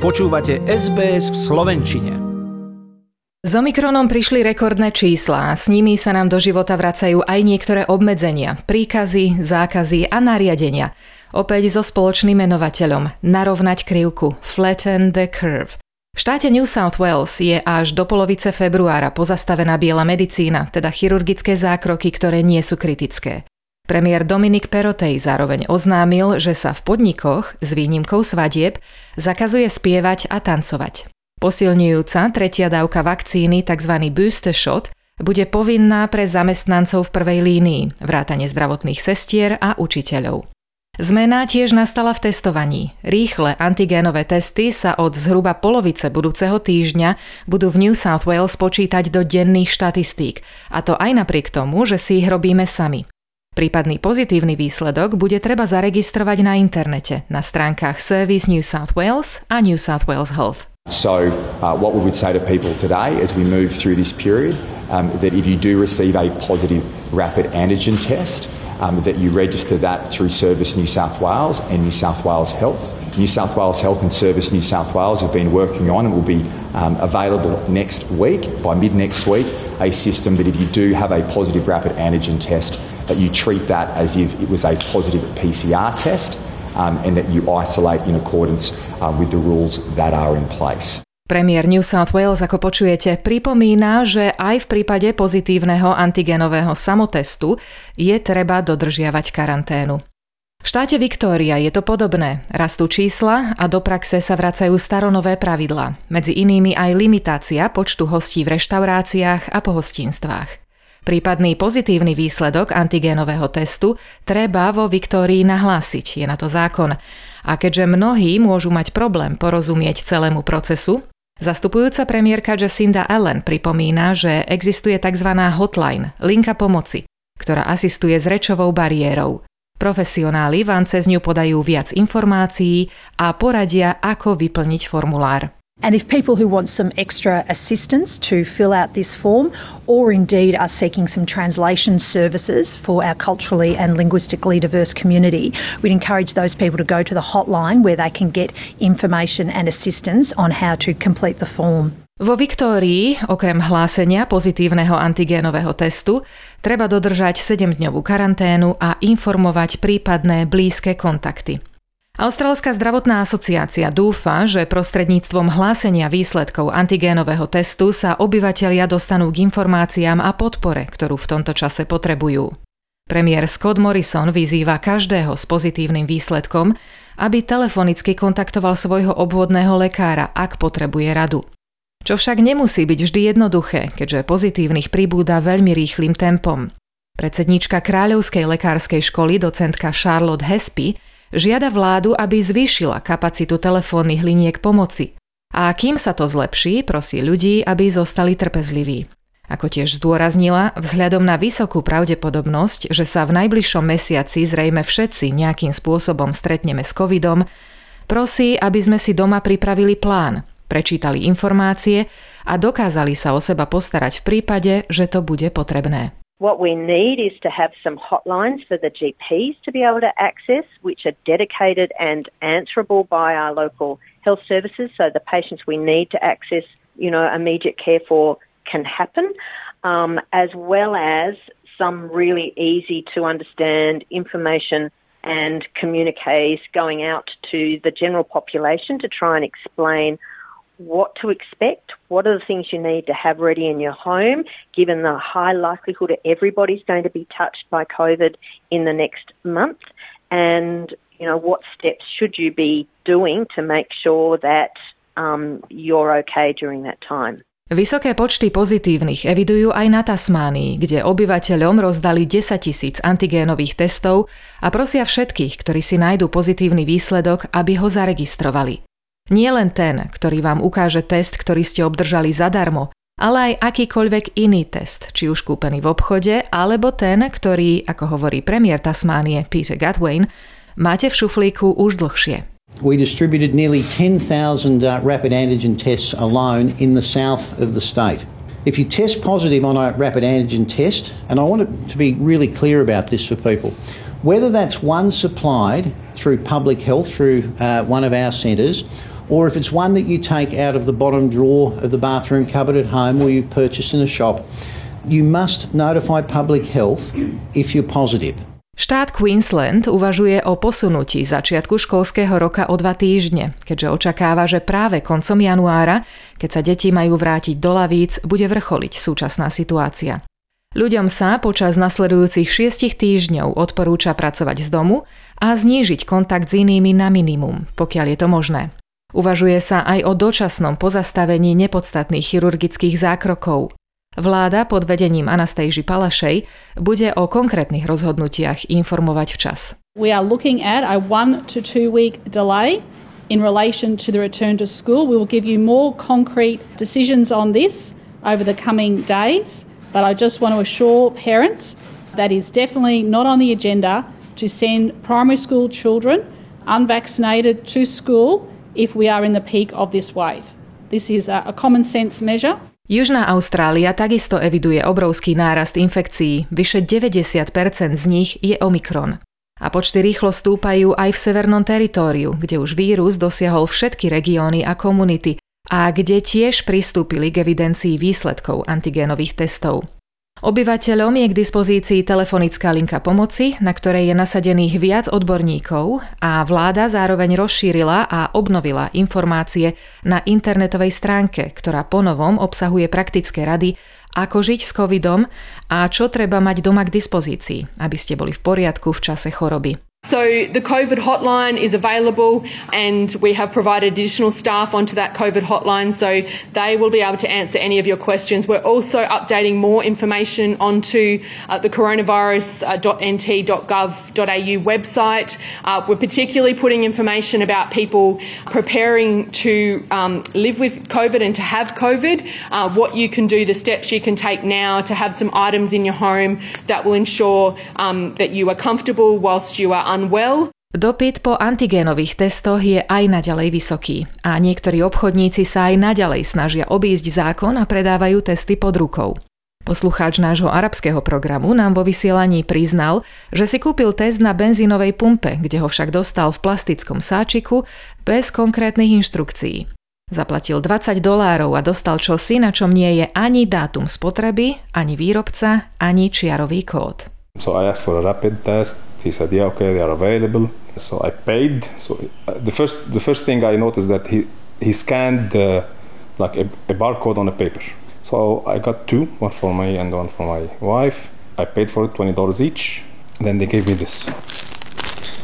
Počúvate SBS v Slovenčine. S Omikronom prišli rekordné čísla a s nimi sa nám do života vracajú aj niektoré obmedzenia, príkazy, zákazy a nariadenia. Opäť so spoločným menovateľom narovnať krivku, flatten the curve. V štáte New South Wales je až do polovice februára pozastavená biela medicína, teda chirurgické zákroky, ktoré nie sú kritické. Premiér Dominik Perotej zároveň oznámil, že sa v podnikoch, s výnimkou svadieb, zakazuje spievať a tancovať. Posilňujúca tretia dávka vakcíny, tzv. booster shot, bude povinná pre zamestnancov v prvej línii, vrátane zdravotných sestier a učiteľov. Zmena tiež nastala v testovaní. Rýchle antigénové testy sa od zhruba polovice budúceho týždňa budú v New South Wales počítať do denných štatistík, a to aj napriek tomu, že si ich robíme sami. Prípadný pozitívny výsledok bude treba zaregistrovať na internete na stránkach Service New South Wales a New South Wales Health. So, uh, what we would say to people today as we move through this period, um, that if you do receive a positive rapid antigen test, um, that you register that through Service New South Wales and New South Wales Health. New South Wales Health and Service New South Wales have been working on and will be um, available next week, by mid next week, a system that if you do have a positive rapid antigen test, that you treat that as if it was a positive PCR test um, and that you isolate in accordance uh, with the rules that are in place. Premiér New South Wales, ako počujete, pripomína, že aj v prípade pozitívneho antigenového samotestu je treba dodržiavať karanténu. V štáte Viktória je to podobné. Rastú čísla a do praxe sa vracajú staronové pravidlá, medzi inými aj limitácia počtu hostí v reštauráciách a pohostinstvách. Prípadný pozitívny výsledok antigénového testu treba vo Viktórii nahlásiť, je na to zákon. A keďže mnohí môžu mať problém porozumieť celému procesu, zastupujúca premiérka Jacinda Allen pripomína, že existuje tzv. hotline, linka pomoci, ktorá asistuje s rečovou bariérou. Profesionáli vám cez ňu podajú viac informácií a poradia, ako vyplniť formulár. And if people who want some extra assistance to fill out this form, or indeed are seeking some translation services for our culturally and linguistically diverse community, we'd encourage those people to go to the hotline where they can get information and assistance on how to complete the form. Vo Viktórii, okrem hlásenia pozitívneho antigénového testu, treba dodržať 7-dňovú karanténu a informovať prípadné blízke kontakty. Austrálska zdravotná asociácia dúfa, že prostredníctvom hlásenia výsledkov antigénového testu sa obyvatelia dostanú k informáciám a podpore, ktorú v tomto čase potrebujú. Premiér Scott Morrison vyzýva každého s pozitívnym výsledkom, aby telefonicky kontaktoval svojho obvodného lekára, ak potrebuje radu. Čo však nemusí byť vždy jednoduché, keďže pozitívnych pribúda veľmi rýchlým tempom. Predsednička Kráľovskej lekárskej školy, docentka Charlotte Hespy, žiada vládu, aby zvýšila kapacitu telefónnych liniek pomoci. A kým sa to zlepší, prosí ľudí, aby zostali trpezliví. Ako tiež zdôraznila, vzhľadom na vysokú pravdepodobnosť, že sa v najbližšom mesiaci zrejme všetci nejakým spôsobom stretneme s covidom, prosí, aby sme si doma pripravili plán, prečítali informácie a dokázali sa o seba postarať v prípade, že to bude potrebné. What we need is to have some hotlines for the GPs to be able to access, which are dedicated and answerable by our local health services. So the patients we need to access, you know, immediate care for can happen, um, as well as some really easy to understand information and communiques going out to the general population to try and explain what to expect, what are the things you need to have ready in your home, given the high likelihood everybody's going to be touched by COVID in the next month, and you know what steps should you be doing to make sure that um, you're okay during that time. Vysoké počty pozitívnych evidujú aj na Tasmánii, kde obyvateľom rozdali 10 tisíc antigénových testov a prosia všetkých, ktorí si nájdú pozitívny výsledok, aby ho zaregistrovali. Nie len ten, ktorý vám ukáže test, ktorý ste obdržali zadarmo, ale aj akýkoľvek iný test, či už kúpený v obchode, alebo ten, ktorý, ako hovorí premiér Tasmánie Peter Gatwain, máte v šuflíku už dlhšie. We distributed nearly 10,000 uh, rapid antigen tests alone in the south of the state. If you test positive on a rapid antigen test, and I want to be really clear about this for people, whether that's one supplied through public health through uh, one of our centres or if it's one that you take out of the bottom drawer of the bathroom cupboard at home or you purchase in a shop, you must notify public health if you're positive. Štát Queensland uvažuje o posunutí začiatku školského roka o dva týždne, keďže očakáva, že práve koncom januára, keď sa deti majú vrátiť do lavíc, bude vrcholiť súčasná situácia. Ľuďom sa počas nasledujúcich šiestich týždňov odporúča pracovať z domu a znížiť kontakt s inými na minimum, pokiaľ je to možné. Uvažuje sa aj o dočasnom pozastavení nepodstatných chirurgických zákrokov, Vláda pod vedením Anastejži Palašej bude o konkrétnych rozhodnutiach informovať včas. We are looking at a one to two week delay in relation to the return to school. We will give you more concrete decisions on this over the coming days, but I just want to assure parents that is definitely not on the agenda to send primary school children unvaccinated to school if we are in the peak of this wave. This is a, common sense measure. Južná Austrália takisto eviduje obrovský nárast infekcií, vyše 90% z nich je Omikron. A počty rýchlo stúpajú aj v severnom teritóriu, kde už vírus dosiahol všetky regióny a komunity a kde tiež pristúpili k evidencii výsledkov antigénových testov. Obyvateľom je k dispozícii telefonická linka pomoci, na ktorej je nasadených viac odborníkov a vláda zároveň rozšírila a obnovila informácie na internetovej stránke, ktorá ponovom obsahuje praktické rady, ako žiť s covidom a čo treba mať doma k dispozícii, aby ste boli v poriadku v čase choroby. So the COVID hotline is available and we have provided additional staff onto that COVID hotline so they will be able to answer any of your questions. We're also updating more information onto uh, the coronavirus.nt.gov.au website. Uh, we're particularly putting information about people preparing to um, live with COVID and to have COVID, uh, what you can do, the steps you can take now to have some items in your home that will ensure um, that you are comfortable whilst you are unwell. Dopyt po antigénových testoch je aj naďalej vysoký a niektorí obchodníci sa aj naďalej snažia obísť zákon a predávajú testy pod rukou. Poslucháč nášho arabského programu nám vo vysielaní priznal, že si kúpil test na benzínovej pumpe, kde ho však dostal v plastickom sáčiku bez konkrétnych inštrukcií. Zaplatil 20 dolárov a dostal čosi, na čom nie je ani dátum spotreby, ani výrobca, ani čiarový kód. So I asked for a rapid test. He said, "Yeah, okay, they are available." So I paid. So uh, the first the first thing I noticed that he he scanned uh, like a, a barcode on a paper. So I got two, one for me and one for my wife. I paid for it twenty dollars each. Then they gave me this.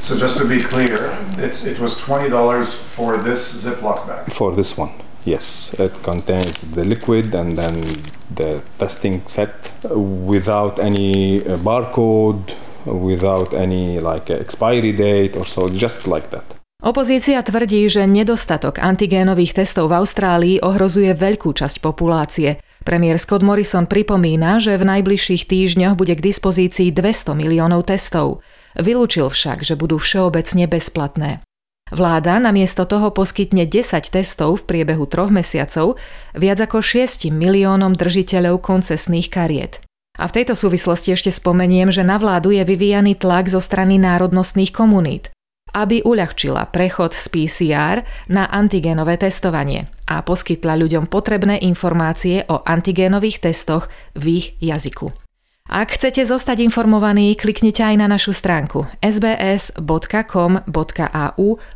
So just to be clear, it's, it was twenty dollars for this Ziploc bag. For this one, yes, it contains the liquid and then the testing set without any uh, barcode, without any like expiry date or so, just like that. Opozícia tvrdí, že nedostatok antigénových testov v Austrálii ohrozuje veľkú časť populácie. Premiér Scott Morrison pripomína, že v najbližších týždňoch bude k dispozícii 200 miliónov testov. Vylúčil však, že budú všeobecne bezplatné. Vláda namiesto toho poskytne 10 testov v priebehu troch mesiacov viac ako 6 miliónom držiteľov koncesných kariet. A v tejto súvislosti ešte spomeniem, že na vládu je vyvíjaný tlak zo strany národnostných komunít, aby uľahčila prechod z PCR na antigénové testovanie a poskytla ľuďom potrebné informácie o antigénových testoch v ich jazyku. Ak chcete zostať informovaní, kliknite aj na našu stránku sbs.com.au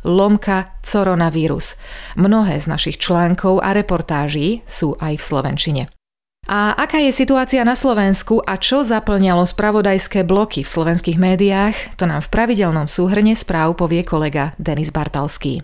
lomka coronavírus. Mnohé z našich článkov a reportáží sú aj v Slovenčine. A aká je situácia na Slovensku a čo zaplňalo spravodajské bloky v slovenských médiách, to nám v pravidelnom súhrne správ povie kolega Denis Bartalský.